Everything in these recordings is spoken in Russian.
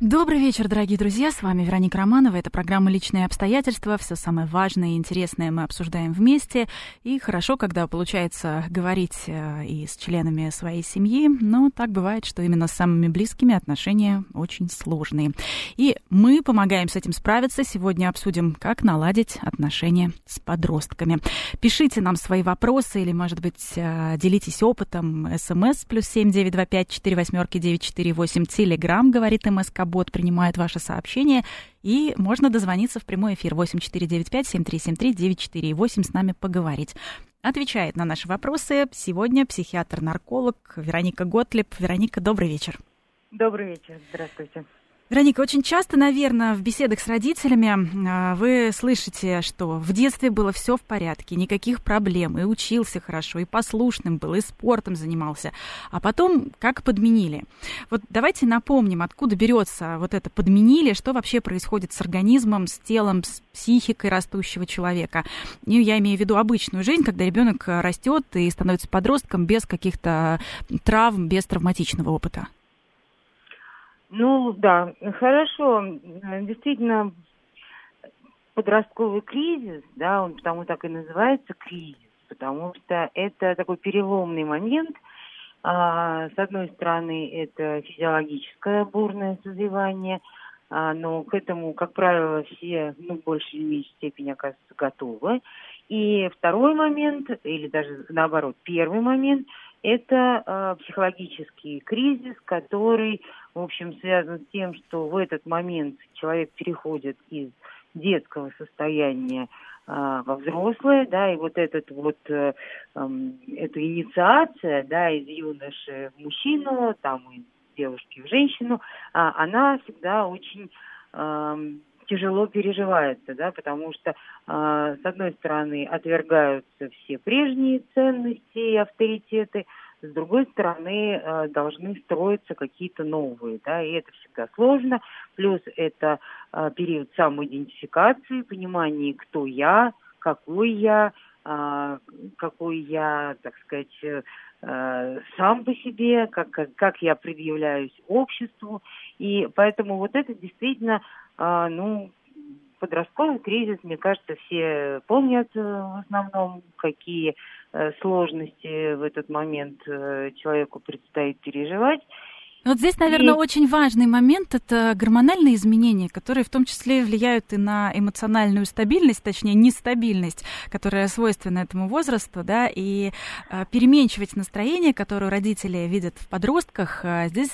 Добрый вечер, дорогие друзья. С вами Вероника Романова. Это программа «Личные обстоятельства». Все самое важное и интересное мы обсуждаем вместе. И хорошо, когда получается говорить э, и с членами своей семьи, но так бывает, что именно с самыми близкими отношения очень сложные. И мы помогаем с этим справиться. Сегодня обсудим, как наладить отношения с подростками. Пишите нам свои вопросы или, может быть, э, делитесь опытом. СМС плюс семь девять два пять четыре восьмерки девять четыре восемь. Телеграмм, говорит МСК бот принимает ваше сообщение, и можно дозвониться в прямой эфир 8495-7373-948 с нами поговорить. Отвечает на наши вопросы сегодня психиатр-нарколог Вероника Готлеб. Вероника, добрый вечер. Добрый вечер, здравствуйте. Вероника, очень часто, наверное, в беседах с родителями а, вы слышите, что в детстве было все в порядке, никаких проблем, и учился хорошо, и послушным был, и спортом занимался, а потом как подменили. Вот давайте напомним, откуда берется вот это подменили, что вообще происходит с организмом, с телом, с психикой растущего человека. И я имею в виду обычную жизнь, когда ребенок растет и становится подростком без каких-то травм, без травматичного опыта. Ну да, хорошо. Действительно, подростковый кризис, да, он потому так и называется кризис, потому что это такой переломный момент. А, с одной стороны, это физиологическое бурное созревание, а, но к этому, как правило, все ну, большей или меньшей степени оказываются готовы. И второй момент, или даже наоборот, первый момент – это э, психологический кризис, который, в общем, связан с тем, что в этот момент человек переходит из детского состояния э, во взрослое, да, и вот этот вот э, э, эта инициация, да, из юноши в мужчину, там из девушки в женщину, э, она всегда очень э, тяжело переживается, да, потому что, э, с одной стороны, отвергаются все прежние ценности и авторитеты, с другой стороны, э, должны строиться какие-то новые, да, и это всегда сложно. Плюс это э, период самоидентификации, понимания, кто я, какой я, э, какой я, так сказать, э, сам по себе, как, как, как я предъявляюсь обществу. И поэтому вот это действительно а, ну, подростковый кризис, мне кажется, все помнят э, в основном, какие э, сложности в этот момент э, человеку предстоит переживать. Вот здесь, наверное, и... очень важный момент – это гормональные изменения, которые в том числе влияют и на эмоциональную стабильность, точнее, нестабильность, которая свойственна этому возрасту, да, и э, переменчивость настроения, которую родители видят в подростках, э, здесь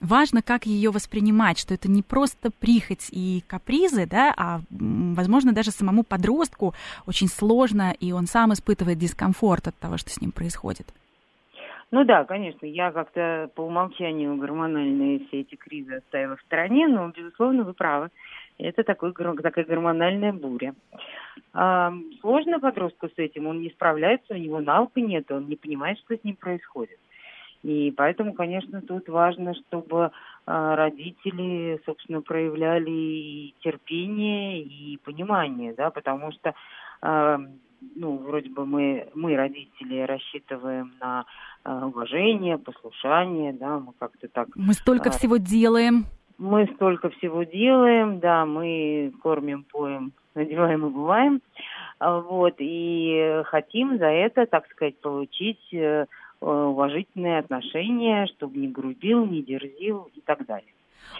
важно, как ее воспринимать, что это не просто прихоть и капризы, да, а, возможно, даже самому подростку очень сложно, и он сам испытывает дискомфорт от того, что с ним происходит. Ну да, конечно, я как-то по умолчанию гормональные все эти кризы оставила в стороне, но, безусловно, вы правы. Это такой, такая гормональная буря. А, сложно подростку с этим, он не справляется, у него навыка нет, он не понимает, что с ним происходит. И поэтому, конечно, тут важно, чтобы а, родители, собственно, проявляли и терпение, и понимание, да, потому что а, ну, вроде бы мы, мы, родители, рассчитываем на э, уважение, послушание, да, мы как-то так... Мы столько э, всего делаем. Мы столько всего делаем, да, мы кормим, поем, надеваем и бываем, вот, и хотим за это, так сказать, получить э, уважительные отношения, чтобы не грубил, не дерзил и так далее.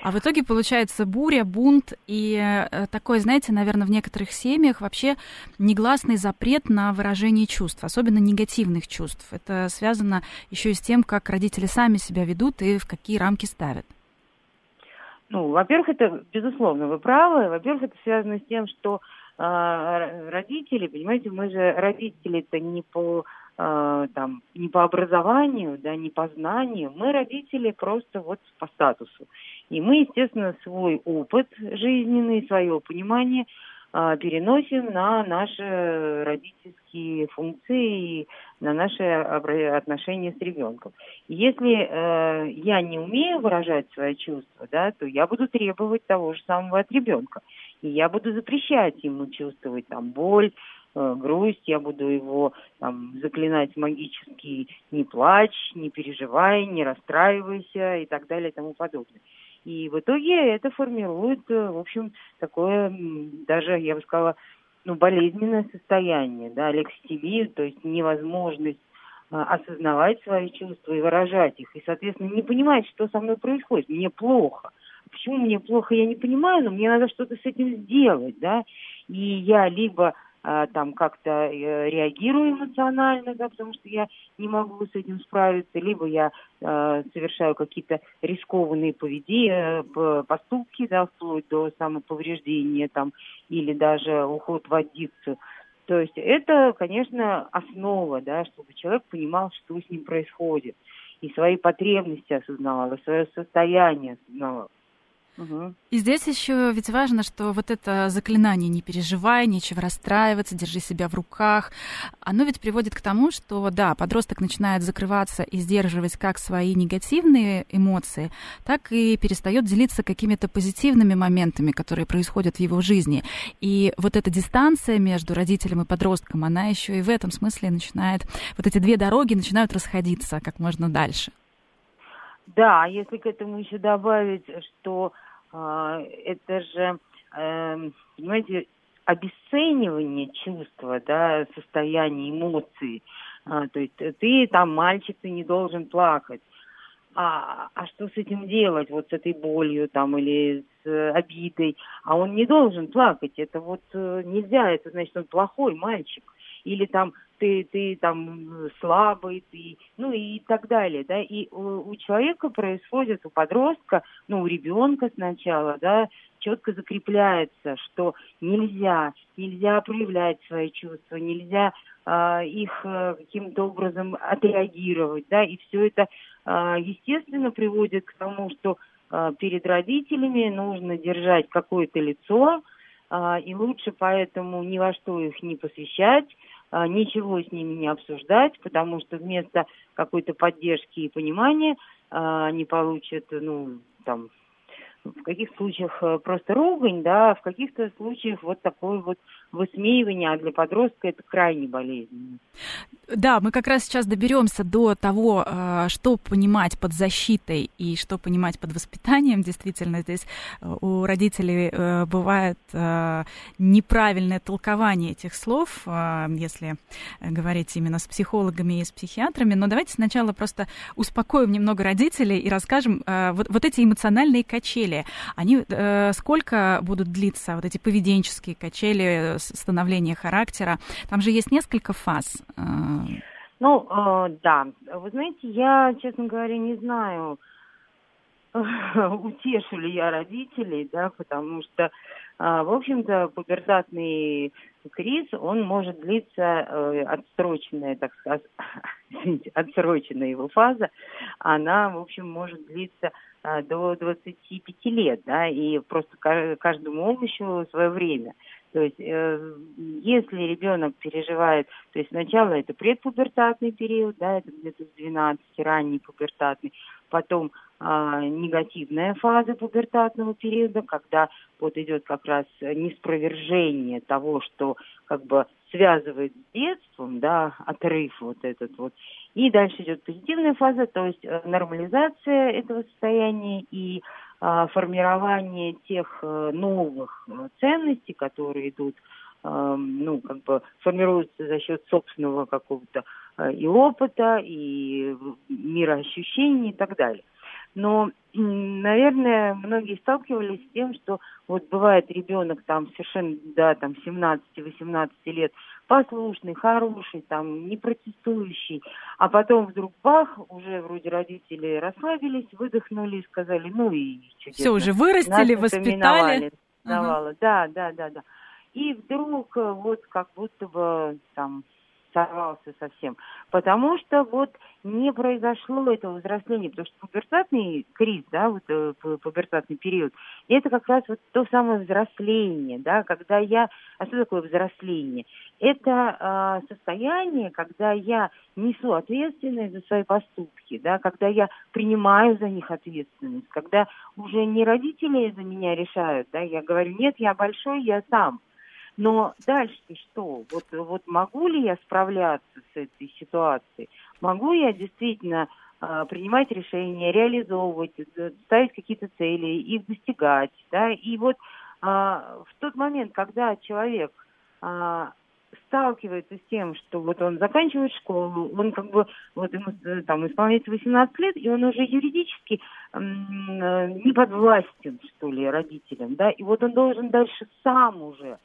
А в итоге получается буря, бунт и э, такой, знаете, наверное, в некоторых семьях вообще негласный запрет на выражение чувств, особенно негативных чувств. Это связано еще и с тем, как родители сами себя ведут и в какие рамки ставят. Ну, во-первых, это, безусловно, вы правы. Во-первых, это связано с тем, что э, родители, понимаете, мы же родители-то не по э, там не по образованию, да, не по знанию, мы родители просто вот по статусу. И мы, естественно, свой опыт жизненный, свое понимание а, переносим на наши родительские функции и на наши отношения с ребенком. Если э, я не умею выражать свои чувства, да, то я буду требовать того же самого от ребенка. И я буду запрещать ему чувствовать там боль, э, грусть, я буду его там, заклинать магически «не плачь, не переживай, не расстраивайся» и так далее и тому подобное. И в итоге это формирует, э, в общем, такое даже, я бы сказала, ну, болезненное состояние, да, лекситимию, то есть невозможность а, осознавать свои чувства и выражать их, и, соответственно, не понимать, что со мной происходит. Мне плохо. Почему мне плохо, я не понимаю, но мне надо что-то с этим сделать, да, и я либо там как-то э, реагирую эмоционально, да, потому что я не могу с этим справиться, либо я э, совершаю какие-то рискованные поведения, поступки, да, вплоть до самоповреждения там, или даже уход в аддикцию. То есть это, конечно, основа, да, чтобы человек понимал, что с ним происходит, и свои потребности осознавал, и свое состояние осознавал. И здесь еще ведь важно, что вот это заклинание «не переживай, нечего расстраиваться, держи себя в руках», оно ведь приводит к тому, что, да, подросток начинает закрываться и сдерживать как свои негативные эмоции, так и перестает делиться какими-то позитивными моментами, которые происходят в его жизни. И вот эта дистанция между родителем и подростком, она еще и в этом смысле начинает, вот эти две дороги начинают расходиться как можно дальше. Да, если к этому еще добавить, что это же, эм, понимаете, обесценивание чувства, да, состояния эмоций. А, то есть ты там мальчик, ты не должен плакать. А, а что с этим делать, вот с этой болью там или с э, обидой? А он не должен плакать, это вот э, нельзя, это значит он плохой мальчик. Или там ты, ты там слабый, ты, ну и так далее, да, и у, у человека происходит, у подростка, ну, у ребенка сначала, да, четко закрепляется, что нельзя, нельзя проявлять свои чувства, нельзя а, их а, каким-то образом отреагировать, да, и все это, а, естественно, приводит к тому, что а, перед родителями нужно держать какое-то лицо, а, и лучше поэтому ни во что их не посвящать, ничего с ними не обсуждать, потому что вместо какой-то поддержки и понимания а, они получат, ну, там, в каких случаях э, просто ругань, да, в каких-то случаях вот такое вот высмеивание, а для подростка это крайне болезненно. Да, мы как раз сейчас доберемся до того, э, что понимать под защитой и что понимать под воспитанием. Действительно, здесь э, у родителей бывает неправильное толкование этих слов, если говорить именно с психологами и с психиатрами. Но давайте сначала просто успокоим немного родителей и расскажем вот, вот эти эмоциональные качели они э, сколько будут длиться, вот эти поведенческие качели, становление характера? Там же есть несколько фаз. Э. Ну, э, да. Вы знаете, я, честно говоря, не знаю, утешу ли я родителей, да, потому что, э, в общем-то, пубертатный криз, он может длиться, отсроченная, так сказать, отсроченная его фаза, она, в общем, может длиться до 25 лет, да, и просто каждому овощу свое время. То есть, э, если ребенок переживает, то есть сначала это предпубертатный период, да, это где-то с 12, ранний пубертатный, потом а, негативная фаза пубертатного периода, когда вот идет как раз неспровержение того, что как бы связывает с детством, да, отрыв вот этот вот. И дальше идет позитивная фаза, то есть э, нормализация этого состояния и формирование тех а, новых ценностей, которые идут, а, ну, как бы формируются за счет собственного какого-то а, и опыта, и мироощущений и так далее. Но, наверное, многие сталкивались с тем, что вот бывает ребенок там совершенно, да, там 17-18 лет, послушный, хороший, там, не протестующий, а потом вдруг бах, уже вроде родители расслабились, выдохнули и сказали, ну и чудесно. Все, уже вырастили, Нас воспитали. Давала. Ага. Да, да, да, да. И вдруг э, вот как будто бы там сорвался совсем. Потому что вот не произошло этого взросления, потому что пубертатный криз, да, вот э, пубертатный период, это как раз вот то самое взросление, да, когда я, а что такое взросление? Это э, состояние, когда я несу ответственность за свои поступки, да, когда я принимаю за них ответственность, когда уже не родители за меня решают, да, я говорю, нет, я большой, я сам, но дальше что? Вот, вот могу ли я справляться с этой ситуацией? Могу я действительно э, принимать решения, реализовывать, э, ставить какие-то цели, их достигать, да? И вот э, в тот момент, когда человек э, сталкивается с тем, что вот он заканчивает школу, он как бы, вот ему там исполняется 18 лет, и он уже юридически не подвластен, что ли, родителям, да, и вот он должен дальше сам уже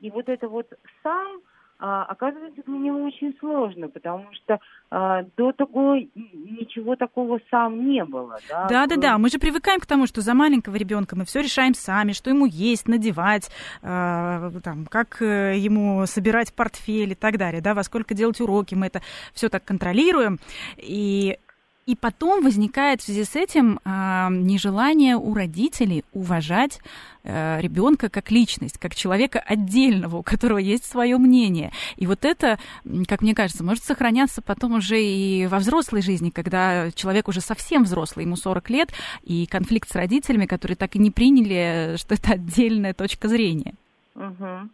и вот это вот сам а, оказывается для него очень сложно, потому что а, до того ничего такого сам не было. Да, да, да, да. Мы же привыкаем к тому, что за маленького ребенка мы все решаем сами, что ему есть, надевать, а, там, как э, ему собирать портфель и так далее, да, во сколько делать уроки, мы это все так контролируем. И и потом возникает в связи с этим э, нежелание у родителей уважать э, ребенка как личность, как человека отдельного, у которого есть свое мнение. И вот это, как мне кажется, может сохраняться потом уже и во взрослой жизни, когда человек уже совсем взрослый, ему 40 лет, и конфликт с родителями, которые так и не приняли, что это отдельная точка зрения. Угу.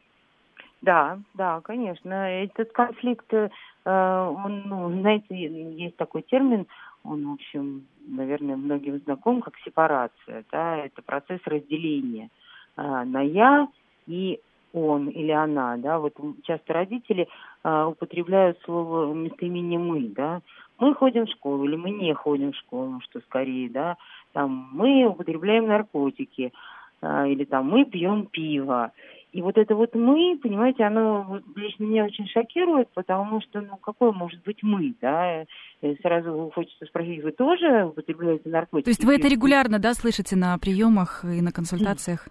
Да, да, конечно. Этот конфликт, э, он, ну, знаете, есть такой термин он, в общем, наверное, многим знаком как сепарация. Да? Это процесс разделения а, на «я» и он или она, да, вот часто родители а, употребляют слово местоимение мы, да, мы ходим в школу или мы не ходим в школу, что скорее, да, там мы употребляем наркотики а, или там мы пьем пиво и вот это вот мы, понимаете, оно вот лично меня очень шокирует, потому что, ну, какое может быть мы, да? И сразу хочется спросить, вы тоже употребляете наркотики? То есть вы это регулярно, да, слышите на приемах и на консультациях?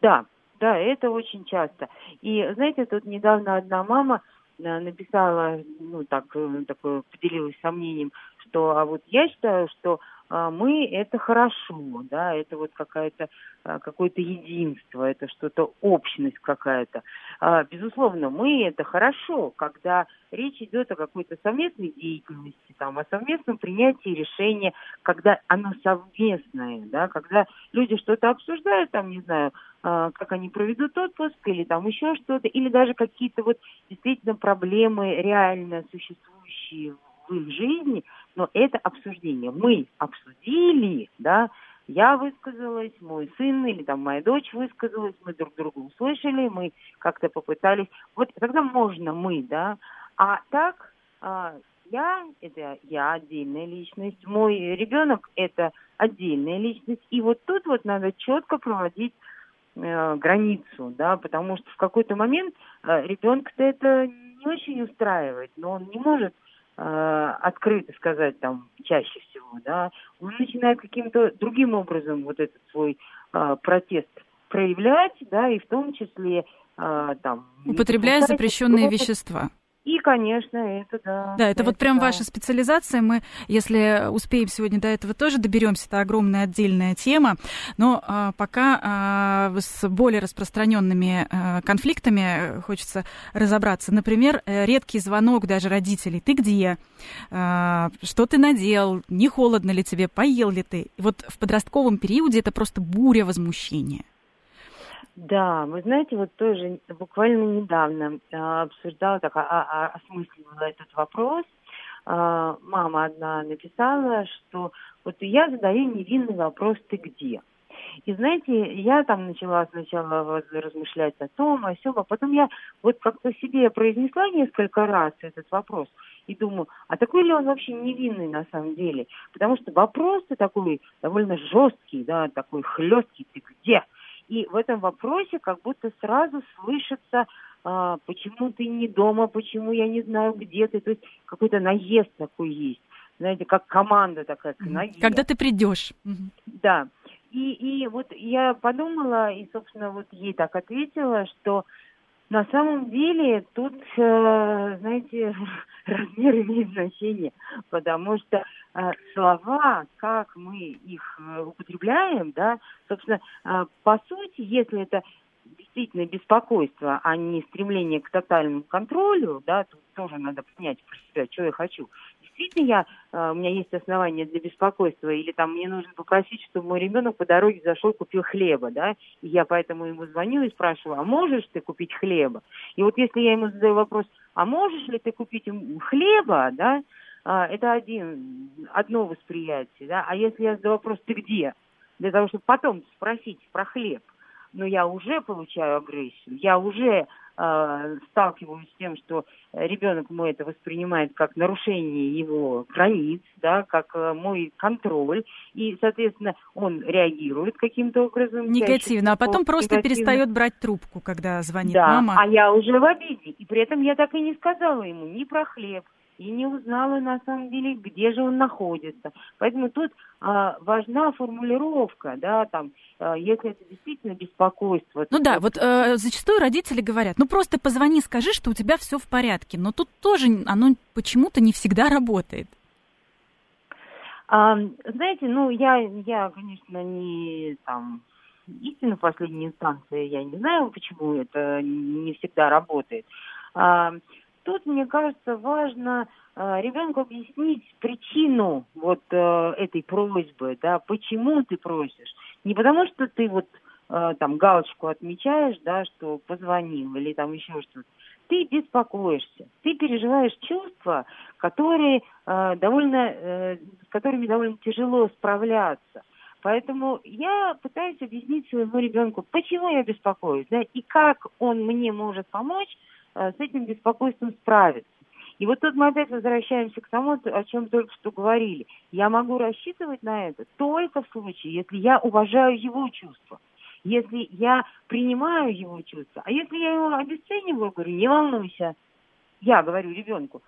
Да, да, это очень часто. И, знаете, тут недавно одна мама э, написала, ну, так, э, такое, поделилась сомнением, что, а вот я считаю, что мы это хорошо, да, это вот какая-то а, какое-то единство, это что-то общность какая-то. А, безусловно, мы это хорошо, когда речь идет о какой-то совместной деятельности, там, о совместном принятии решения, когда оно совместное, да, когда люди что-то обсуждают, там, не знаю, как они проведут отпуск или там еще что-то, или даже какие-то вот действительно проблемы реально существующие в их жизни, но это обсуждение. Мы обсудили, да, я высказалась, мой сын или там моя дочь высказалась, мы друг друга услышали, мы как-то попытались. Вот тогда можно мы, да. А так а, я это я отдельная личность, мой ребенок это отдельная личность. И вот тут вот надо четко проводить э, границу, да, потому что в какой-то момент э, ребенка-то это не очень устраивает, но он не может открыто сказать там чаще всего, да, он начинает каким-то другим образом вот этот свой э, протест проявлять, да, и в том числе э, там... Употребляя запрещенные вещества. И, конечно, это да. Да, это, это вот прям да. ваша специализация. Мы, если успеем сегодня до этого тоже доберемся, это огромная отдельная тема. Но а, пока а, с более распространенными а, конфликтами хочется разобраться. Например, э, редкий звонок даже родителей. Ты где? А, что ты надел? Не холодно ли тебе? Поел ли ты? И вот в подростковом периоде это просто буря возмущения. Да, вы знаете, вот тоже буквально недавно э, обсуждала, так, а, а, осмысливала этот вопрос. Э, мама одна написала, что вот я задаю невинный вопрос «ты где?». И знаете, я там начала сначала размышлять о том, о сём, а потом я вот как-то себе произнесла несколько раз этот вопрос и думаю, а такой ли он вообще невинный на самом деле? Потому что вопрос-то такой довольно жесткий, да, такой хлесткий, ты где? И в этом вопросе как будто сразу слышится, а, почему ты не дома, почему я не знаю, где ты. То есть какой-то наезд такой есть. Знаете, как команда такая ноге. Когда ты придешь. Да. И, и вот я подумала, и, собственно, вот ей так ответила, что На самом деле тут, э, знаете, размер имеет значение, потому что э, слова, как мы их э, употребляем, да, собственно, по сути, если это действительно беспокойство, а не стремление к тотальному контролю, да, тут тоже надо понять про себя, что я хочу. Действительно, я, э, у меня есть основания для беспокойства, или там мне нужно попросить, чтобы мой ребенок по дороге зашел, купил хлеба, да, и я поэтому ему звоню и спрашиваю, а можешь ты купить хлеба? И вот если я ему задаю вопрос, а можешь ли ты купить хлеба, да, а, это один, одно восприятие, да, а если я задаю вопрос, ты где? Для того, чтобы потом спросить про хлеб, но я уже получаю агрессию, я уже э, сталкиваюсь с тем, что ребенок мой это воспринимает как нарушение его границ, да, как э, мой контроль, и, соответственно, он реагирует каким-то образом. Негативно, а потом просто негативно. перестает брать трубку, когда звонит да, мама. а я уже в обиде, и при этом я так и не сказала ему ни про хлеб, и не узнала на самом деле, где же он находится. Поэтому тут а, важна формулировка, да, там, а, если это действительно беспокойство. Ну да, вот э, зачастую родители говорят, ну просто позвони, скажи, что у тебя все в порядке, но тут тоже оно почему-то не всегда работает. А, знаете, ну я, я, конечно, не там истина в последней инстанции, я не знаю, почему это не всегда работает. А, тут, мне кажется, важно э, ребенку объяснить причину вот э, этой просьбы, да, почему ты просишь. Не потому, что ты вот э, там галочку отмечаешь, да, что позвонил или там еще что-то. Ты беспокоишься, ты переживаешь чувства, которые э, довольно, э, с которыми довольно тяжело справляться. Поэтому я пытаюсь объяснить своему ребенку, почему я беспокоюсь, да, и как он мне может помочь с этим беспокойством справиться. И вот тут мы опять возвращаемся к тому, о чем только что говорили. Я могу рассчитывать на это только в случае, если я уважаю его чувства, если я принимаю его чувства. А если я его обесцениваю, говорю, не волнуйся. Я говорю ребенку,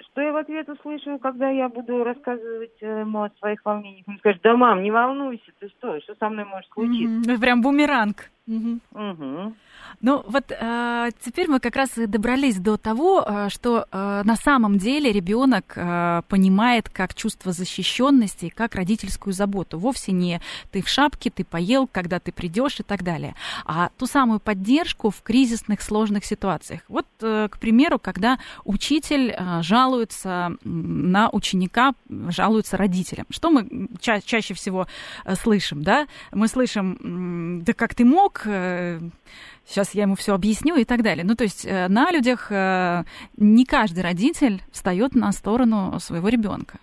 что я в ответ услышу, когда я буду рассказывать э, ему о своих волнениях? Он скажет, да, мам, не волнуйся, ты что, что со мной может случиться? Mm-hmm. Прям бумеранг. Угу. Угу. Ну вот э, теперь мы как раз и добрались до того, э, что э, на самом деле ребенок э, понимает как чувство защищенности и как родительскую заботу. Вовсе не ты в шапке, ты поел, когда ты придешь и так далее, а ту самую поддержку в кризисных сложных ситуациях. Вот, э, к примеру, когда учитель э, жалуется на ученика, жалуется родителям. Что мы ча- чаще всего э, слышим, да? Мы слышим, да как ты мог, сейчас э, я ему все объясню и так далее. Ну, то есть э, на людях э, не каждый родитель встает на сторону своего ребенка.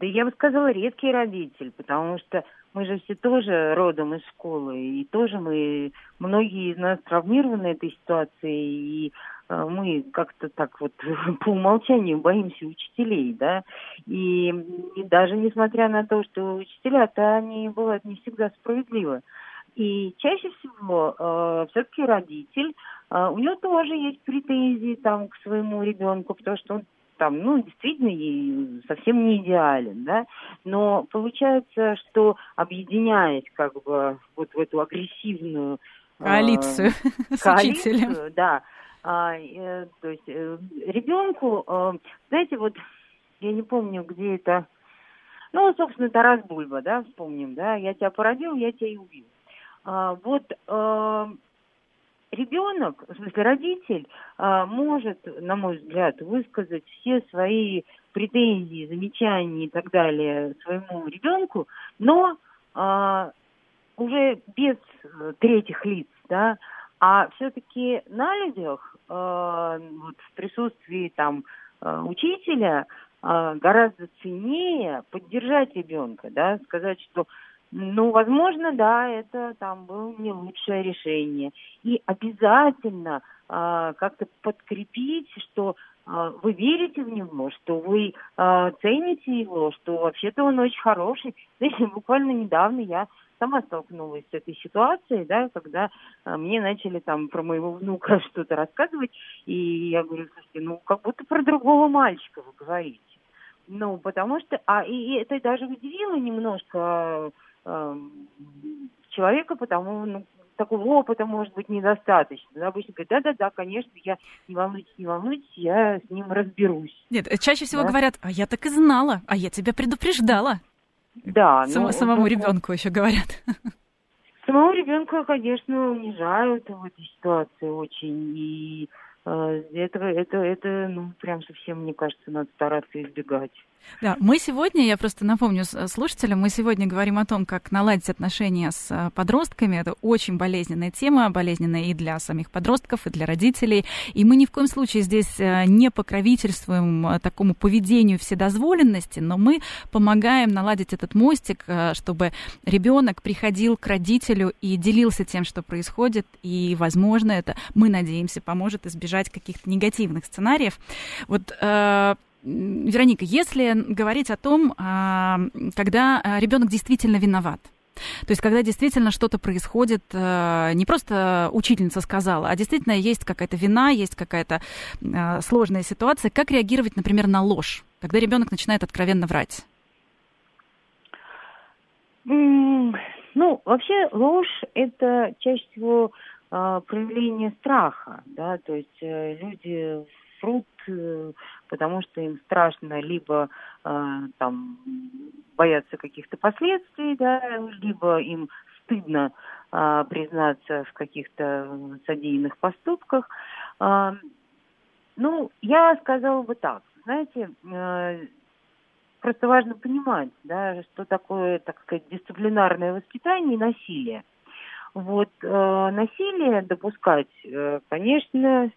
Да я бы сказала, редкий родитель, потому что мы же все тоже родом из школы, и тоже мы, многие из нас травмированы этой ситуацией, и мы как-то так вот по умолчанию боимся учителей, да, и, и даже несмотря на то, что учителя-то они бывают не всегда справедливы, и чаще всего э, все-таки родитель, э, у него тоже есть претензии там к своему ребенку, потому что он там, ну, действительно, совсем не идеален, да, но получается, что объединяясь как бы вот в эту агрессивную коалицию, э, с коалицию, учителем. да, а, э, то есть э, ребенку, э, знаете, вот я не помню, где это, ну, собственно, Тарас Бульба, да, вспомним, да, я тебя породил, я тебя и убил. А, вот э, ребенок, в смысле родитель, э, может, на мой взгляд, высказать все свои претензии, замечания и так далее своему ребенку, но э, уже без третьих лиц, да, а все-таки на людях, э, вот в присутствии там э, учителя, э, гораздо ценнее поддержать ребенка, да, сказать, что ну, возможно, да, это там было не лучшее решение. И обязательно э, как-то подкрепить, что э, вы верите в него, что вы э, цените его, что вообще-то он очень хороший. Знаете, буквально недавно я сама столкнулась с этой ситуацией, да, когда а, мне начали там про моего внука что-то рассказывать, и я говорю, слушайте, ну как будто про другого мальчика вы говорите. Ну, потому что, а и это даже удивило немножко человека, потому, ну, такого опыта может быть недостаточно. Обычно говорят, да-да-да, конечно, я не волнуйтесь, не волнуйтесь, я с ним разберусь. Нет, чаще всего да? говорят, а я так и знала, а я тебя предупреждала. Да. Сам, ну, самому ну, ребенку еще говорят. Самого ребенка, конечно, унижают в этой ситуации очень. И э, этого, это, это, ну, прям совсем, мне кажется, надо стараться избегать. Да, мы сегодня, я просто напомню слушателям, мы сегодня говорим о том, как наладить отношения с э, подростками. Это очень болезненная тема, болезненная и для самих подростков, и для родителей. И мы ни в коем случае здесь э, не покровительствуем э, такому поведению вседозволенности, но мы помогаем наладить этот мостик, чтобы ребенок приходил к родителю и делился тем, что происходит, и, возможно, это, мы надеемся, поможет избежать каких-то негативных сценариев. Вот Вероника, если говорить о том, а, когда а, ребенок действительно виноват, то есть, когда действительно что-то происходит, а, не просто учительница сказала, а действительно есть какая-то вина, есть какая-то сложная ситуация, как реагировать, например, на ложь, когда ребенок начинает откровенно врать? Ну, вообще ложь это чаще всего проявление страха, да, то есть э, люди врут, э, потому что им страшно либо э, там боятся каких-то последствий, да, либо им стыдно э, признаться в каких-то содеянных поступках. Э, ну, я сказала бы так, знаете, э, просто важно понимать, да, что такое, так сказать, дисциплинарное воспитание и насилие. Вот э, насилие допускать, э, конечно,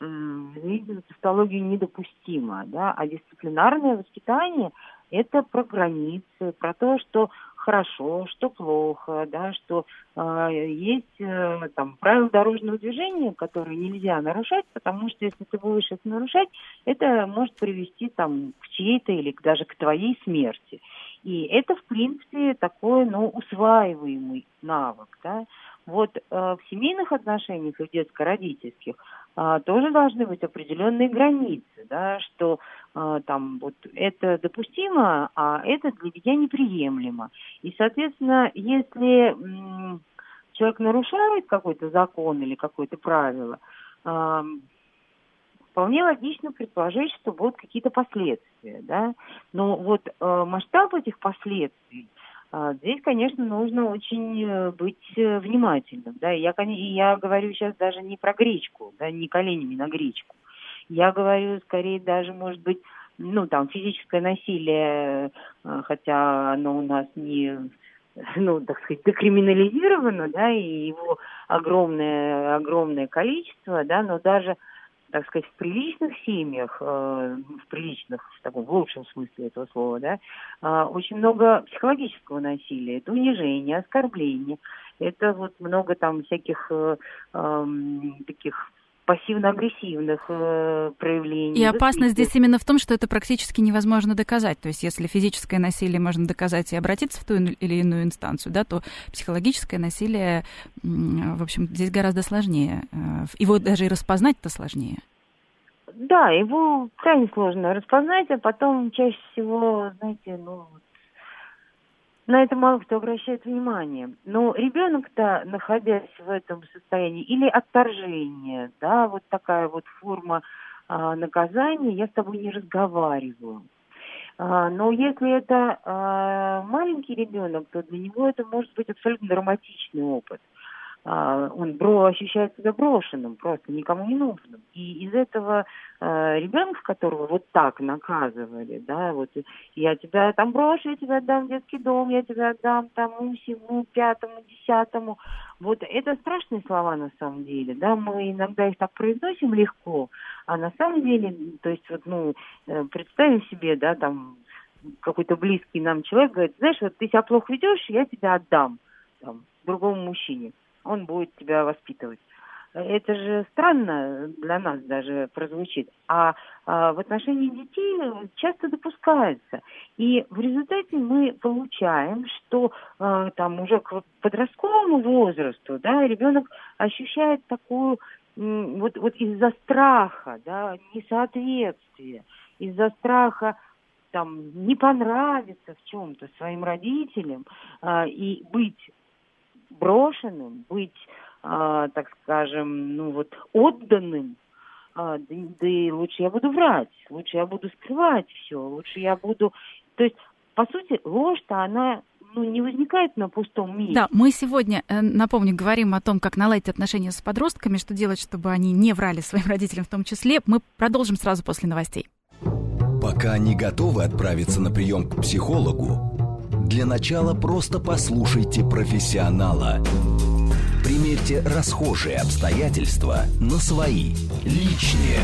за тавтологию, недопустимо, да, а дисциплинарное воспитание – это про границы, про то, что хорошо, что плохо, да, что э, есть э, там правила дорожного движения, которые нельзя нарушать, потому что если ты будешь это нарушать, это может привести там к чьей-то или даже к твоей смерти. И это, в принципе, такой, ну, усваиваемый навык, да. Вот э, в семейных отношениях и в детско-родительских а, тоже должны быть определенные границы, да, что а, там вот это допустимо, а это для меня неприемлемо. И, соответственно, если человек нарушает какой-то закон или какое-то правило, вполне логично предположить, что будут какие-то последствия, да. Но вот э, масштаб этих последствий а, здесь, конечно, нужно очень э, быть э, внимательным. Да? Я, я говорю сейчас даже не про гречку, да, не коленями на гречку. Я говорю скорее даже, может быть, ну, там, физическое насилие, э, хотя оно у нас не, ну, так сказать, декриминализировано, да, и его огромное, огромное количество, да, но даже так сказать, в приличных семьях, э, в приличных, в таком в лучшем смысле этого слова, да, э, очень много психологического насилия. Это унижение, оскорбление. Это вот много там всяких э, э, таких пассивно-агрессивных э, проявлений. И опасность здесь именно в том, что это практически невозможно доказать. То есть если физическое насилие можно доказать и обратиться в ту или иную инстанцию, да, то психологическое насилие, в общем, здесь гораздо сложнее. Э, его даже и распознать-то сложнее. Да, его крайне сложно распознать, а потом чаще всего, знаете, ну, на это мало кто обращает внимание. Но ребенок-то, находясь в этом состоянии, или отторжение, да, вот такая вот форма а, наказания, я с тобой не разговариваю. А, но если это а, маленький ребенок, то для него это может быть абсолютно драматичный опыт. А, он бро, ощущает себя брошенным, просто никому не нужным. И из этого э, ребенка, которого вот так наказывали, да, вот я тебя там брошу, я тебя отдам в детский дом, я тебя отдам тому, всему, пятому, десятому. Вот это страшные слова на самом деле, да, мы иногда их так произносим легко, а на самом деле, то есть вот, ну, э, представим себе, да, там, какой-то близкий нам человек говорит, знаешь, вот ты себя плохо ведешь, я тебя отдам там, другому мужчине он будет тебя воспитывать. Это же странно для нас даже прозвучит. А, а в отношении детей часто допускается. И в результате мы получаем, что а, там уже к подростковому возрасту да, ребенок ощущает такую вот, вот из-за страха, да, несоответствия, из-за страха там не понравиться в чем-то своим родителям а, и быть брошенным, быть, а, так скажем, ну вот отданным, а, да, да и лучше я буду врать, лучше я буду скрывать все, лучше я буду... То есть, по сути, ложь-то она ну, не возникает на пустом месте. Да, мы сегодня, э, напомню, говорим о том, как наладить отношения с подростками, что делать, чтобы они не врали своим родителям в том числе. Мы продолжим сразу после новостей. Пока не готовы отправиться на прием к психологу, для начала просто послушайте профессионала. Примерьте расхожие обстоятельства на свои, личные.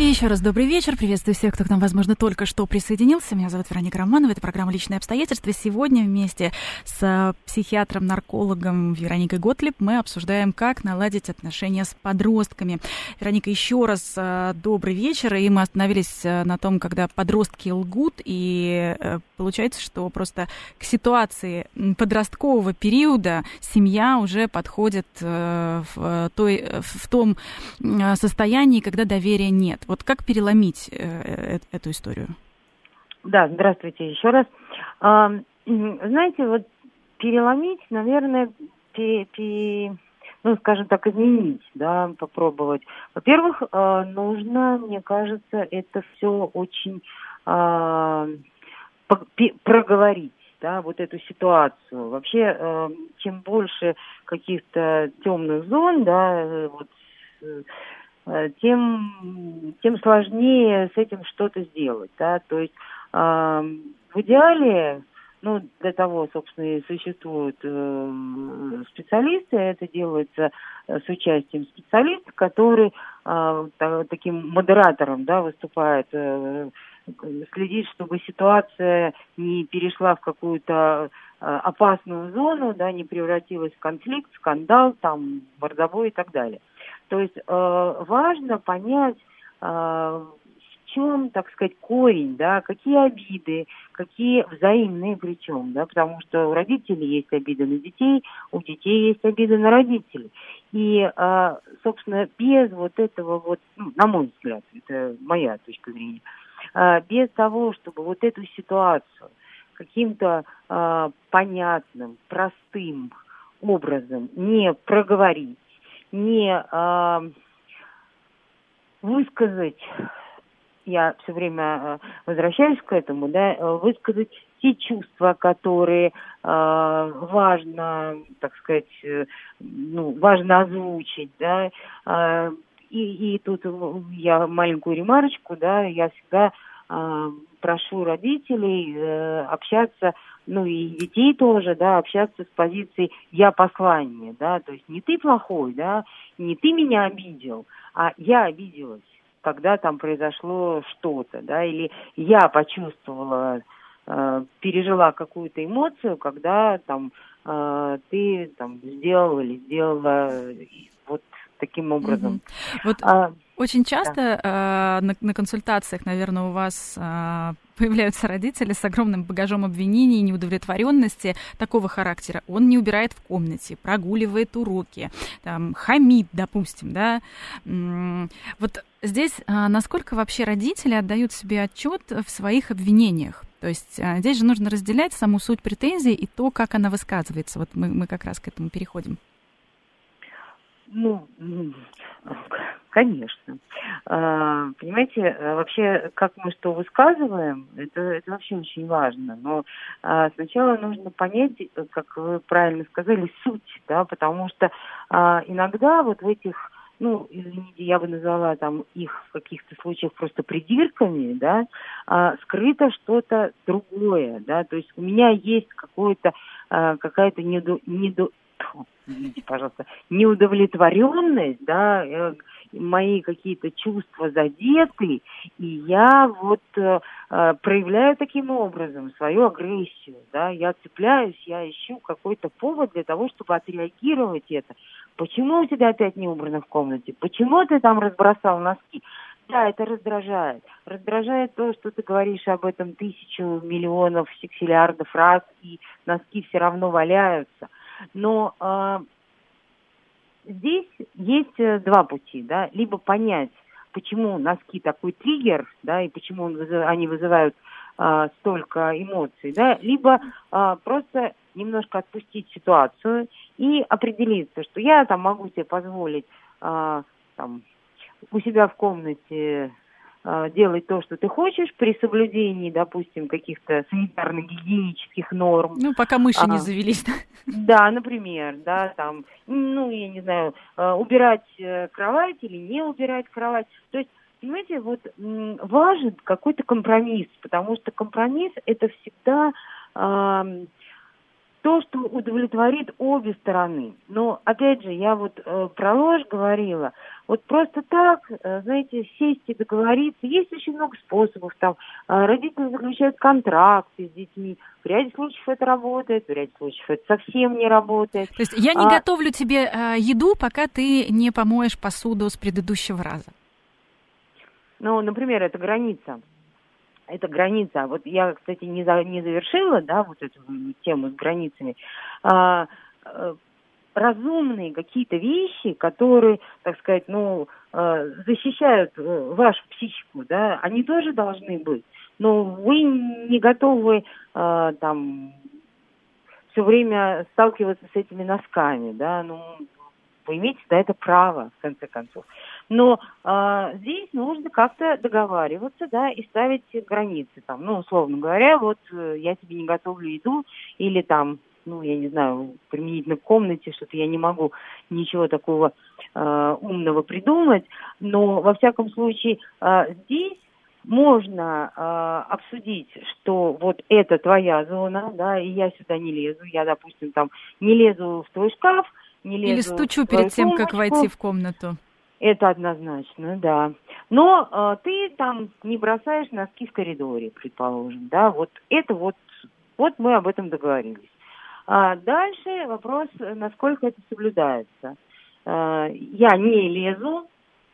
И еще раз добрый вечер. Приветствую всех, кто к нам, возможно, только что присоединился. Меня зовут Вероника Романова. Это программа «Личные обстоятельства». Сегодня вместе с психиатром-наркологом Вероникой Готлиб мы обсуждаем, как наладить отношения с подростками. Вероника, еще раз э, добрый вечер. И мы остановились э, на том, когда подростки лгут. И э, получается, что просто к ситуации подросткового периода семья уже подходит в, той, в том состоянии, когда доверия нет. Вот как переломить э, э, эту историю? Да, здравствуйте еще раз. А, знаете, вот переломить, наверное, пере, пере, ну, скажем так, изменить, да, попробовать. Во-первых, э, нужно, мне кажется, это все очень э, проговорить да, вот эту ситуацию. Вообще, э, чем больше каких-то темных зон, да, э, вот Э, тем, тем сложнее с этим что-то сделать. Да? То есть э, в идеале, ну, для того, собственно, и существуют э, специалисты, это делается э, с участием специалиста, который э, таким модератором да, выступает, э, следит, чтобы ситуация не перешла в какую-то э, опасную зону, да, не превратилась в конфликт, скандал, там, мордобой и так далее. То есть э, важно понять, э, в чем, так сказать, корень, да, какие обиды, какие взаимные причем, да, потому что у родителей есть обиды на детей, у детей есть обиды на родителей. И, э, собственно, без вот этого вот, ну, на мой взгляд, это моя точка зрения, э, без того, чтобы вот эту ситуацию каким-то э, понятным, простым образом не проговорить, не э, высказать, я все время э, возвращаюсь к этому, да, э, высказать те чувства, которые э, важно, так сказать, э, ну, важно озвучить, да, э, и, и тут я маленькую ремарочку, да, я всегда э, прошу родителей э, общаться ну и детей тоже, да, общаться с позицией «я послание», да, то есть не ты плохой, да, не ты меня обидел, а я обиделась, когда там произошло что-то, да, или я почувствовала, э, пережила какую-то эмоцию, когда там э, ты там сделал или сделала вот таким образом. Mm-hmm. Вот а, очень часто да. э, на, на консультациях, наверное, у вас э, появляются родители с огромным багажом обвинений и неудовлетворенности такого характера. Он не убирает в комнате, прогуливает уроки, там, хамит, допустим, да. Вот здесь а, насколько вообще родители отдают себе отчет в своих обвинениях? То есть а, здесь же нужно разделять саму суть претензии и то, как она высказывается. Вот мы, мы как раз к этому переходим. Ну, Конечно. А, понимаете, э, вообще, как мы что высказываем, это, это вообще очень важно. Но а, сначала нужно понять, как вы правильно сказали, суть, да, потому что а, иногда вот в этих ну, извините, я бы назвала там их в каких-то случаях просто придирками, да, скрыто что-то другое, да, то есть у меня есть какое-то, какая-то недо, недо, извините, пожалуйста, неудовлетворенность, да, э, мои какие-то чувства задеты, и я вот э, э, проявляю таким образом свою агрессию, да, я цепляюсь, я ищу какой-то повод для того, чтобы отреагировать это. Почему у тебя опять не убрано в комнате? Почему ты там разбросал носки? Да, это раздражает. Раздражает то, что ты говоришь об этом тысячу миллионов сексиллиардов раз, и носки все равно валяются. Но э, здесь есть э, два пути, да, либо понять, почему носки такой триггер, да, и почему он, они вызывают а, столько эмоций, да, либо а, просто немножко отпустить ситуацию и определиться, что я там могу себе позволить а, там, у себя в комнате делать то, что ты хочешь, при соблюдении, допустим, каких-то санитарно-гигиенических норм. Ну, пока мыши а, не завелись. Да, например, да, там, ну, я не знаю, а, убирать э, кровать или не убирать кровать. То есть, понимаете, вот важен какой-то компромисс, потому что компромисс это всегда то, что удовлетворит обе стороны. Но, опять же, я вот э, про ложь говорила. Вот просто так, э, знаете, сесть и договориться. Есть очень много способов. Там э, родители заключают контракты с детьми. В ряде случаев это работает, в ряде случаев это совсем не работает. То есть я не а... готовлю тебе э, еду, пока ты не помоешь посуду с предыдущего раза. Ну, например, это граница это граница. Вот я, кстати, не, за, не завершила, да, вот эту тему с границами. А, а, разумные какие-то вещи, которые, так сказать, ну, а, защищают э, вашу психику, да, они тоже должны быть. Но вы не готовы а, там все время сталкиваться с этими носками, да, ну, вы имеете на это право, в конце концов. Но а, здесь нужно как-то договариваться, да, и ставить границы. Там, ну, условно говоря, вот э, я тебе не готовлю еду, или там, ну, я не знаю, применительно в комнате, что-то я не могу ничего такого э, умного придумать. Но, во всяком случае, э, здесь можно э, обсудить, что вот это твоя зона, да, и я сюда не лезу, я, допустим, там не лезу в твой шкаф, не лезу Или стучу перед тем, как войти в комнату. Это однозначно, да. Но э, ты там не бросаешь носки в коридоре, предположим, да, вот это вот, вот мы об этом договорились. А дальше вопрос, насколько это соблюдается. Э, я не лезу,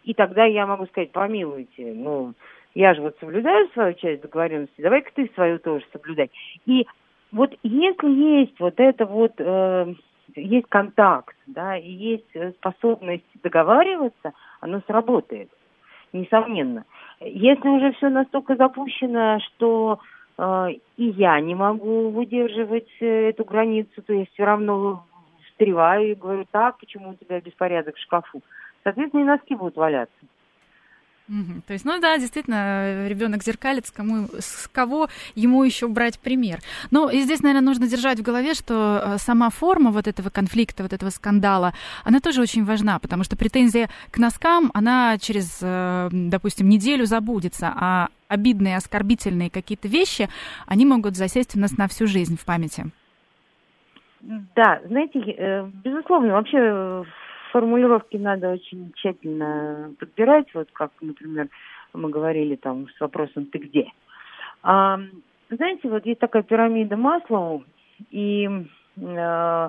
и тогда я могу сказать, помилуйте, ну, я же вот соблюдаю свою часть договоренности, давай-ка ты свою тоже соблюдай. И вот если есть вот это вот э, есть контакт, да, и есть э, способность договариваться, оно сработает, несомненно. Если уже все настолько запущено, что э, и я не могу выдерживать э, эту границу, то я все равно встреваю и говорю, так, почему у тебя беспорядок в шкафу? Соответственно, и носки будут валяться. То есть, ну да, действительно, ребенок зеркалец, кому, с кого ему еще брать пример. Ну, и здесь, наверное, нужно держать в голове, что э, сама форма вот этого конфликта, вот этого скандала, она тоже очень важна, потому что претензия к носкам, она через, э, допустим, неделю забудется, а обидные, оскорбительные какие-то вещи, они могут засесть у нас на всю жизнь в памяти. Да, знаете, э, безусловно, вообще формулировки надо очень тщательно подбирать, вот как, например, мы говорили там с вопросом «ты где?». А, знаете, вот есть такая пирамида масла, и э,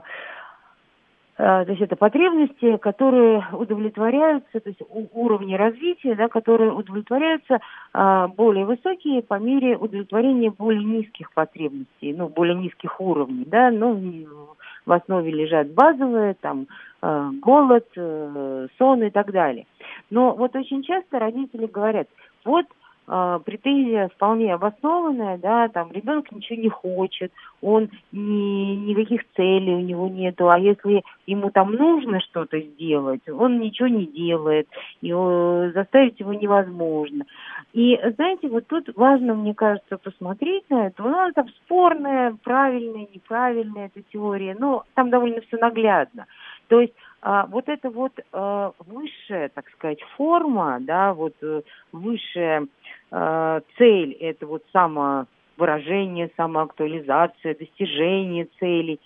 то есть это потребности, которые удовлетворяются, то есть уровни развития, да, которые удовлетворяются а, более высокие по мере удовлетворения более низких потребностей, ну, более низких уровней, да, ну, в основе лежат базовые, там, э, голод, э, сон и так далее. Но вот очень часто родители говорят, вот претензия вполне обоснованная, да, там ребенок ничего не хочет, он ни, никаких целей у него нету, а если ему там нужно что-то сделать, он ничего не делает, и э, заставить его невозможно. И знаете, вот тут важно, мне кажется, посмотреть на это. Ну, это спорная, правильная, неправильная эта теория, но там довольно все наглядно. То есть а, вот эта вот а, высшая, так сказать, форма, да, вот а, высшая а, цель, это вот самовыражение, самоактуализация, достижение целей,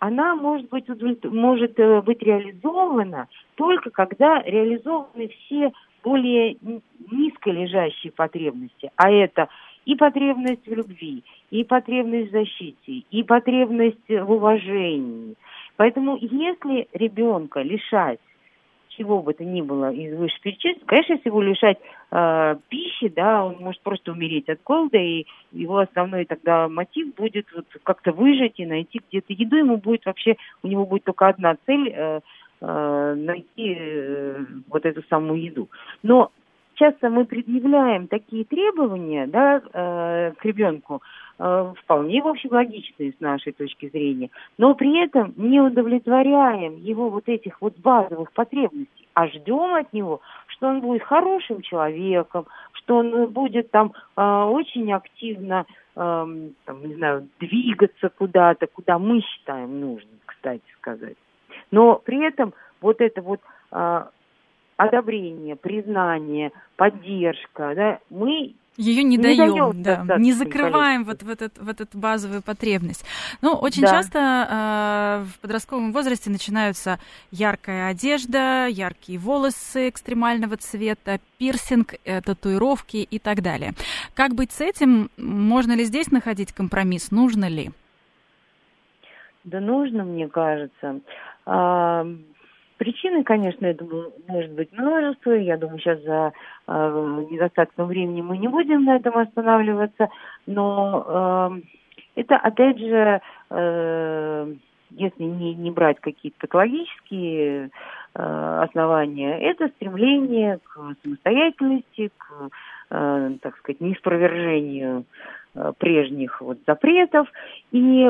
она может быть, может э, быть реализована только когда реализованы все более низко лежащие потребности, а это и потребность в любви, и потребность в защите, и потребность в уважении. Поэтому если ребенка лишать чего бы то ни было из вышеперечисленных, конечно, если его лишать э, пищи, да, он может просто умереть от голода, и его основной тогда мотив будет вот как-то выжить и найти где-то еду, ему будет вообще, у него будет только одна цель э, э, найти э, вот эту самую еду. Но часто мы предъявляем такие требования да, э, к ребенку, э, вполне, в общем, логичные с нашей точки зрения, но при этом не удовлетворяем его вот этих вот базовых потребностей, а ждем от него, что он будет хорошим человеком, что он будет там э, очень активно, э, там, не знаю, двигаться куда-то, куда мы считаем нужным, кстати сказать. Но при этом вот это вот э, одобрение, признание, поддержка, да, мы ее не, не даем, даем да, не закрываем вот в этот, в этот базовую потребность. Ну, очень да. часто э, в подростковом возрасте начинаются яркая одежда, яркие волосы экстремального цвета, пирсинг, э, татуировки и так далее. Как быть с этим? Можно ли здесь находить компромисс? Нужно ли? Да нужно, мне кажется. А, Причины, конечно, я думаю, может быть множество. Я думаю, сейчас за э, недостатком времени мы не будем на этом останавливаться. Но э, это, опять же, э, если не, не брать какие-то патологические э, основания, это стремление к самостоятельности, к, э, так сказать, неспровержению э, прежних вот запретов. И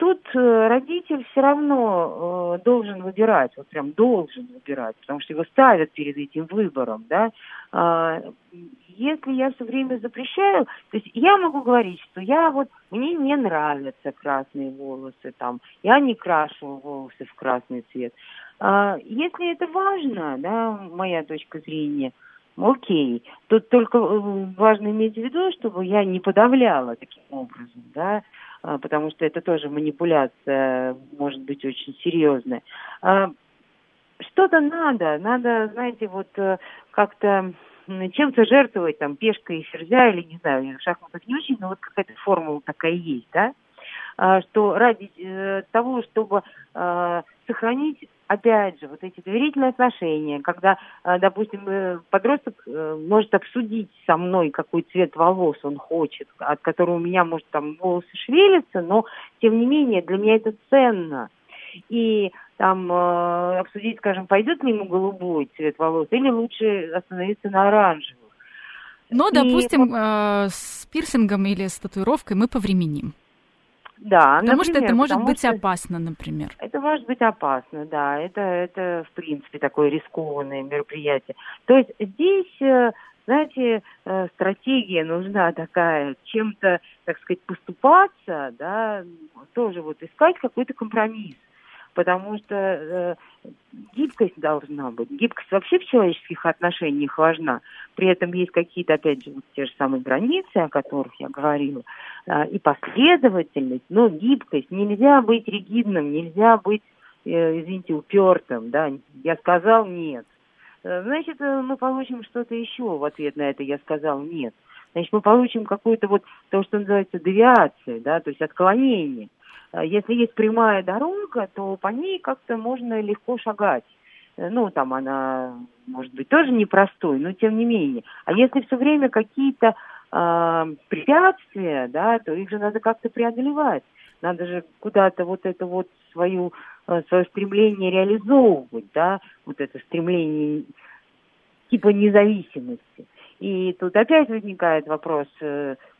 тут э, родитель все равно э, должен выбирать, вот прям должен выбирать, потому что его ставят перед этим выбором, да. А, если я все время запрещаю, то есть я могу говорить, что я вот, мне не нравятся красные волосы, там, я не крашу волосы в красный цвет. А, если это важно, да, моя точка зрения, окей. Тут только э, важно иметь в виду, чтобы я не подавляла таким образом, да, потому что это тоже манипуляция может быть очень серьезная. А, что-то надо, надо, знаете, вот э, как-то чем-то жертвовать, там, пешкой ферзя, или, не знаю, в не очень, но вот какая-то формула такая есть, да, а, что ради э, того, чтобы сохранить опять же, вот эти доверительные отношения, когда, э, допустим, э, подросток э, может обсудить со мной, какой цвет волос он хочет, от которого у меня, может, там волосы шевелятся, но, тем не менее, для меня это ценно. И там обсудить, скажем, пойдет ли ему голубой цвет волос или лучше остановиться на оранжевых. Но, и... допустим, э, с пирсингом или с татуировкой мы повременим. Да, потому например, что это может быть что опасно, например. Это может быть опасно, да. Это, это в принципе такое рискованное мероприятие. То есть здесь, э, знаете, э, стратегия нужна такая, чем-то, так сказать, поступаться, да, тоже вот искать какой-то компромисс потому что э, гибкость должна быть. Гибкость вообще в человеческих отношениях важна. При этом есть какие-то, опять же, те же самые границы, о которых я говорила, э, и последовательность, но гибкость. Нельзя быть ригидным, нельзя быть, э, извините, упертым, да. Я сказал нет. Э, значит, э, мы получим что-то еще в ответ на это «я сказал нет». Значит, мы получим какую-то вот то, что называется девиация, да, то есть отклонение. Э, если есть прямая дорога, то по ней как-то можно легко шагать. Э, ну, там она, может быть, тоже непростой, но тем не менее. А если все время какие-то э, препятствия, да, то их же надо как-то преодолевать. Надо же куда-то вот это вот свою, э, свое стремление реализовывать, да, вот это стремление типа независимости. И тут опять возникает вопрос,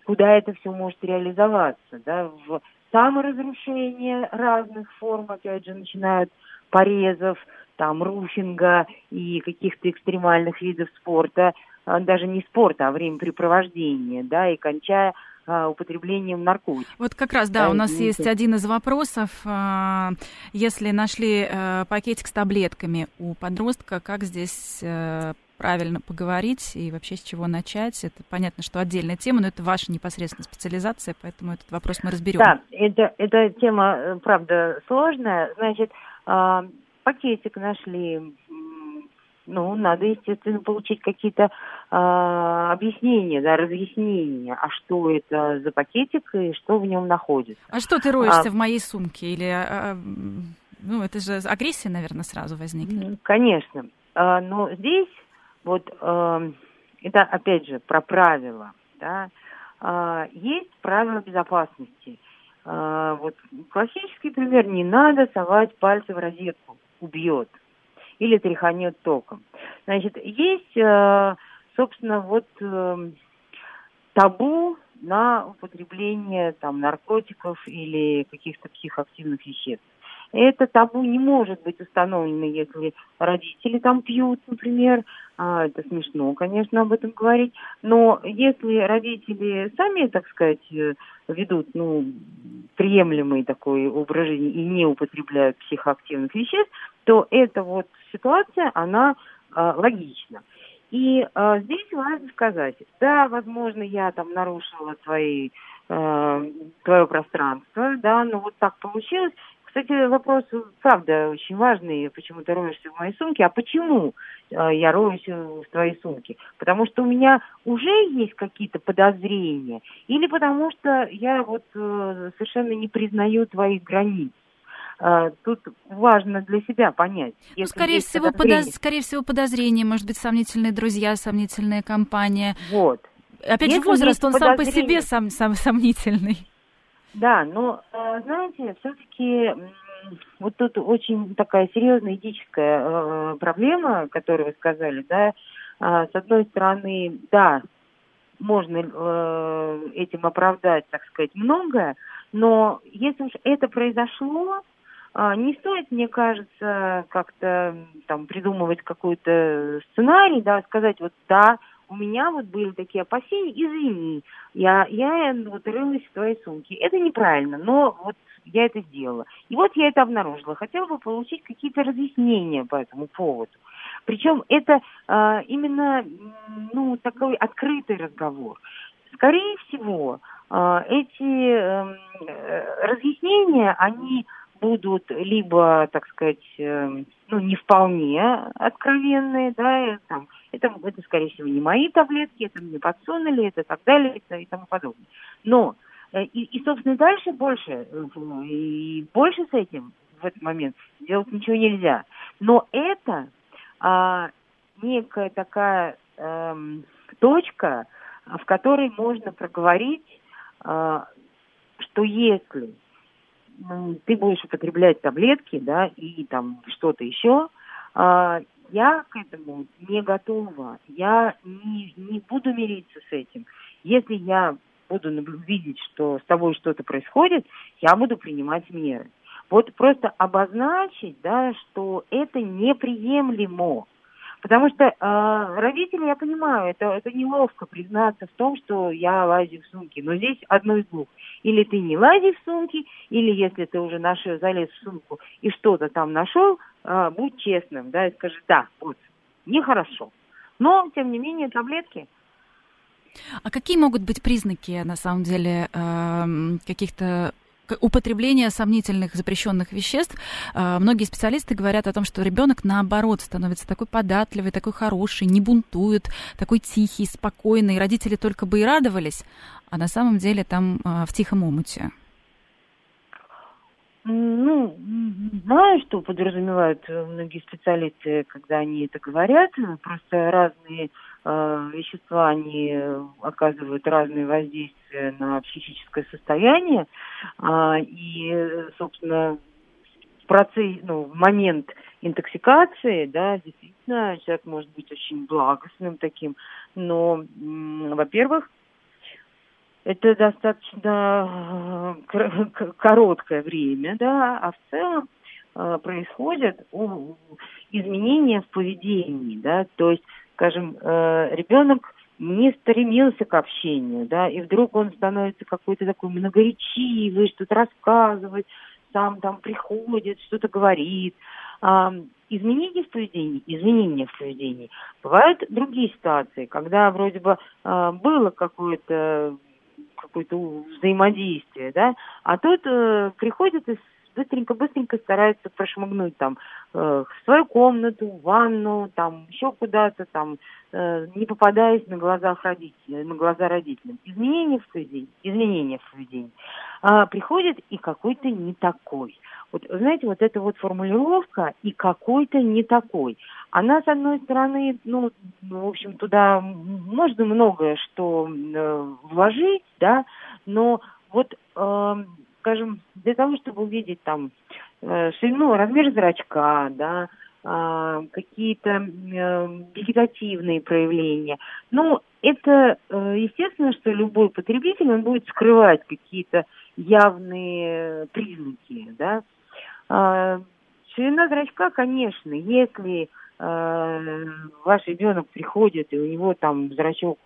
куда это все может реализоваться, да, в саморазрушение разных форм, опять же, начинают порезов, там, руфинга и каких-то экстремальных видов спорта, а, даже не спорта, а времяпрепровождения, да, и кончая а, употреблением наркотиков. Вот как раз, да, у нас есть один из вопросов. А, если нашли э, пакетик с таблетками у подростка, как здесь э, правильно поговорить и вообще с чего начать. Это понятно, что отдельная тема, но это ваша непосредственная специализация, поэтому этот вопрос мы разберем. Да, это, эта тема, э, правда, сложная. Значит, э, пакетик нашли, ну, надо, естественно, получить какие-то э, объяснения, да, разъяснения, а что это за пакетик и что в нем находится. А что ты роешься а, в моей сумке? Или, а, ну, это же агрессия, наверное, сразу возникнет. Конечно. А, но здесь вот э, это опять же про правила, да. Э, есть правила безопасности. Э, вот классический пример: не надо совать пальцы в розетку, убьет или тряханет током. Значит, есть, э, собственно, вот э, табу на употребление там наркотиков или каких-то психоактивных веществ. Это табу не может быть установлено, если родители там пьют, например. А, это смешно, конечно, об этом говорить. Но если родители сами, так сказать, э, ведут ну, приемлемый такой образ жизни и не употребляют психоактивных веществ, то эта вот ситуация, она а, логична. И а, здесь важно сказать, да, возможно, я там нарушила твои, э, твое пространство, да, но вот так получилось. Кстати, вопрос, правда, очень важный, почему ты роешься в моей сумке. А почему э, я роюсь в твоей сумке? Потому что у меня уже есть какие-то подозрения? Или потому что я вот э, совершенно не признаю твоих границ? Э, тут важно для себя понять. Ну, скорее, всего, подоз... скорее всего, подозрение, может быть, сомнительные друзья, сомнительная компания. Вот. Опять Если же, возраст, он сам по себе сам, сам сомнительный. Да, но, э, знаете, все-таки вот тут очень такая серьезная этическая э, проблема, которую вы сказали, да. А, с одной стороны, да, можно э, этим оправдать, так сказать, многое, но если уж это произошло, а, не стоит, мне кажется, как-то там придумывать какой-то сценарий, да, сказать вот да, у меня вот были такие опасения, извини, я, я вот рылась в твоей сумке. Это неправильно, но вот я это сделала. И вот я это обнаружила. Хотела бы получить какие-то разъяснения по этому поводу. Причем это э, именно ну, такой открытый разговор. Скорее всего, э, эти эм, э, разъяснения, они будут либо, так сказать, э, ну, не вполне откровенные, да, там, это, это, скорее всего, не мои таблетки, это мне подсунули, это так далее, это и тому подобное. Но, э, и, и, собственно, дальше больше, э, и больше с этим в этот момент сделать ничего нельзя. Но это а, некая такая а, точка, в которой можно проговорить, а, что если ты будешь употреблять таблетки, да, и там что-то еще, а, я к этому не готова. Я не, не буду мириться с этим. Если я буду видеть, что с тобой что-то происходит, я буду принимать меры. Вот просто обозначить, да, что это неприемлемо. Потому что э, родители, я понимаю, это, это неловко признаться в том, что я лазю в сумке. Но здесь одно из двух. Или ты не лази в сумке, или если ты уже нашел, залез в сумку и что-то там нашел, э, будь честным, да, и скажи, да, вот, нехорошо. Но, тем не менее, таблетки а какие могут быть признаки, на самом деле, э, каких-то употребления сомнительных запрещенных веществ, а, многие специалисты говорят о том, что ребенок наоборот становится такой податливый, такой хороший, не бунтует, такой тихий, спокойный. Родители только бы и радовались, а на самом деле там а, в тихом омуте. Ну, знаю, что подразумевают многие специалисты, когда они это говорят. Просто разные э, вещества, они оказывают разные воздействия на психическое состояние. Э, и, собственно, в процесс, ну, в момент интоксикации, да, действительно, человек может быть очень благостным таким, но, во-первых, это достаточно э, короткое время, да, а в целом э, происходят изменения в поведении, да, то есть, скажем, э, ребенок не стремился к общению, да, и вдруг он становится какой-то такой многоречивый, что-то рассказывать, сам там приходит, что-то говорит. изменения в поведении, изменения в поведении. Бывают другие ситуации, когда вроде бы было какое-то какое-то взаимодействие, да, а тут э, приходит и быстренько-быстренько старается прошмыгнуть там э, в свою комнату, в ванну, там еще куда-то, там, э, не попадаясь на глазах родителей, на глаза родителям. Изменения в поведении, изменения в поведении. А, приходит и какой-то не такой. Вот, знаете, вот эта вот формулировка «и какой-то не такой», она, с одной стороны, ну, в общем, туда можно многое что э, вложить, да, но вот, э, скажем, для того, чтобы увидеть там э, ширину, размер зрачка, да, а, какие-то э, вегетативные проявления. Ну, это э, естественно, что любой потребитель, он будет скрывать какие-то явные признаки, да. А, ширина зрачка, конечно, если э, ваш ребенок приходит, и у него там зрачок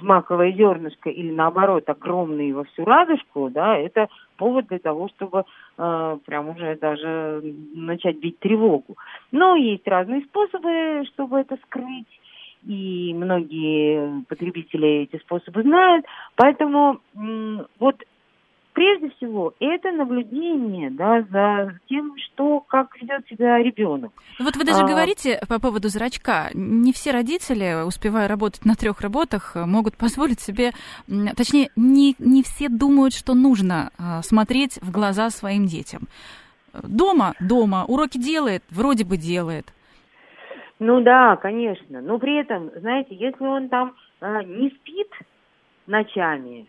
маковое зернышко или наоборот огромный во всю радужку, да, это повод для того, чтобы э, прям уже даже начать бить тревогу. Но есть разные способы, чтобы это скрыть, и многие потребители эти способы знают, поэтому м, вот прежде всего, это наблюдение да, за тем, что, как ведет себя ребенок. Вот вы даже а... говорите по поводу зрачка. Не все родители, успевая работать на трех работах, могут позволить себе, точнее, не, не все думают, что нужно а, смотреть в глаза своим детям. Дома, дома, уроки делает, вроде бы делает. Ну да, конечно. Но при этом, знаете, если он там а, не спит ночами,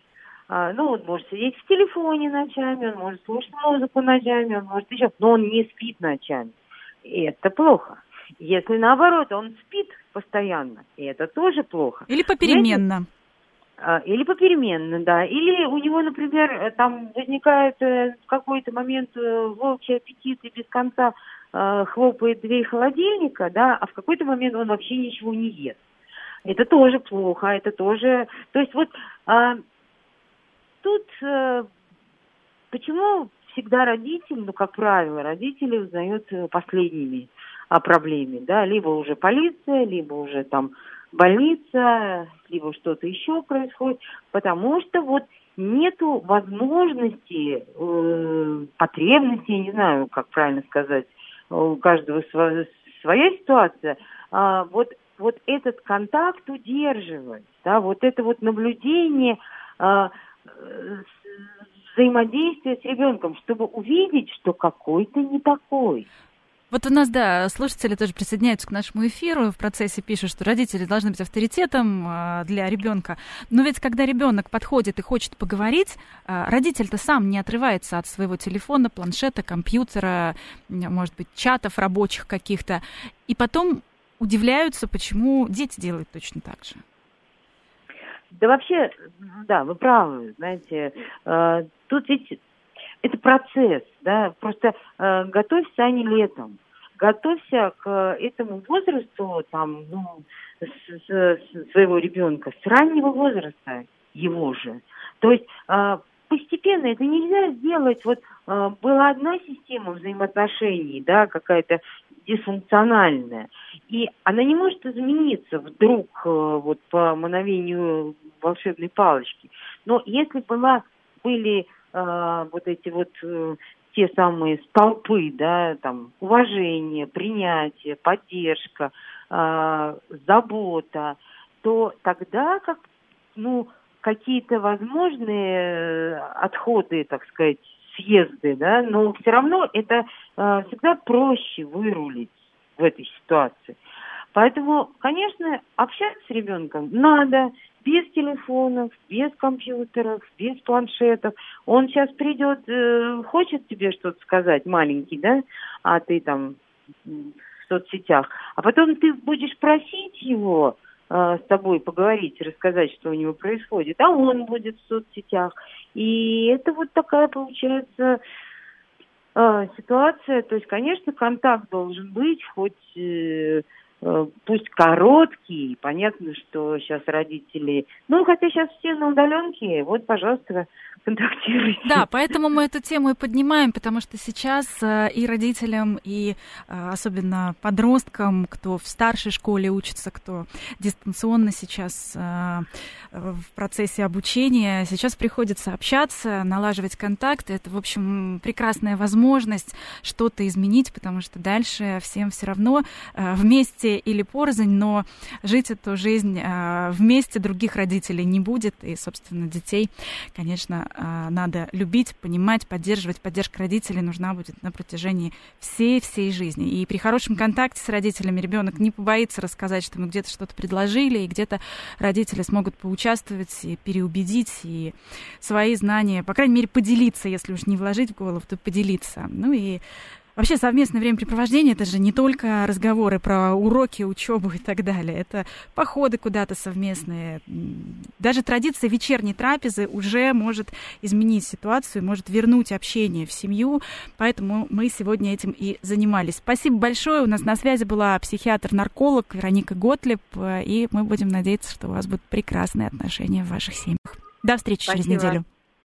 ну, он может сидеть в телефоне ночами, он может слушать музыку ночами, он может еще, но он не спит ночами. И это плохо. Если наоборот, он спит постоянно, и это тоже плохо. Или попеременно. А, или попеременно, да. Или у него, например, там возникает э, в какой-то момент э, волчий аппетит и без конца э, хлопает дверь холодильника, да, а в какой-то момент он вообще ничего не ест. Это тоже плохо, это тоже... То есть вот а, тут э, почему всегда родители, ну, как правило, родители узнают э, последними о проблеме, да, либо уже полиция, либо уже там больница, либо что-то еще происходит, потому что вот нету возможности, э, потребности, я не знаю, как правильно сказать, у каждого своя, своя ситуация, а, вот, вот этот контакт удерживать, да, вот это вот наблюдение, а, взаимодействие с ребенком, чтобы увидеть, что какой-то не такой. Вот у нас, да, слушатели тоже присоединяются к нашему эфиру, в процессе пишут, что родители должны быть авторитетом а, для ребенка. Но ведь когда ребенок подходит и хочет поговорить, а, родитель-то сам не отрывается от своего телефона, планшета, компьютера, может быть, чатов рабочих каких-то. И потом удивляются, почему дети делают точно так же. Да вообще, да, вы правы, знаете, э, тут ведь это процесс, да, просто э, готовься, а не летом. Готовься к этому возрасту, там, ну, с, с, своего ребенка, с раннего возраста его же. То есть э, постепенно это нельзя сделать. Вот э, была одна система взаимоотношений, да, какая-то дисфункциональная, и она не может измениться вдруг э, вот по мановению волшебной палочки. Но если была были э, вот эти вот э, те самые столпы, да, там уважение, принятие, поддержка, э, забота, то тогда как ну какие-то возможные отходы, так сказать, съезды, да, но все равно это э, всегда проще вырулить в этой ситуации. Поэтому, конечно, общаться с ребенком надо без телефонов, без компьютеров, без планшетов. Он сейчас придет, э, хочет тебе что-то сказать, маленький, да, а ты там в соцсетях. А потом ты будешь просить его э, с тобой поговорить, рассказать, что у него происходит, а он будет в соцсетях. И это вот такая получается э, ситуация. То есть, конечно, контакт должен быть, хоть Э, пусть короткий, понятно, что сейчас родители, ну, хотя сейчас все на удаленке, вот, пожалуйста, контактируйте. Да, поэтому мы эту тему и поднимаем, потому что сейчас э, и родителям, и э, особенно подросткам, кто в старшей школе учится, кто дистанционно сейчас в процессе обучения, сейчас приходится общаться, налаживать контакты. Это, в общем, прекрасная возможность что-то изменить, потому что дальше всем все равно вместе или порознь, но жить эту жизнь а, вместе других родителей не будет. И, собственно, детей, конечно, а, надо любить, понимать, поддерживать. Поддержка родителей нужна будет на протяжении всей-всей жизни. И при хорошем контакте с родителями ребенок не побоится рассказать, что мы где-то что-то предложили, и где-то родители смогут поучаствовать и переубедить, и свои знания, по крайней мере, поделиться, если уж не вложить в голову, то поделиться. Ну и Вообще совместное времяпрепровождение это же не только разговоры про уроки, учебу и так далее. Это походы куда-то совместные. Даже традиция вечерней трапезы уже может изменить ситуацию, может вернуть общение в семью. Поэтому мы сегодня этим и занимались. Спасибо большое. У нас на связи была психиатр-нарколог Вероника Готлеб. И мы будем надеяться, что у вас будут прекрасные отношения в ваших семьях. До встречи Спасибо. через неделю.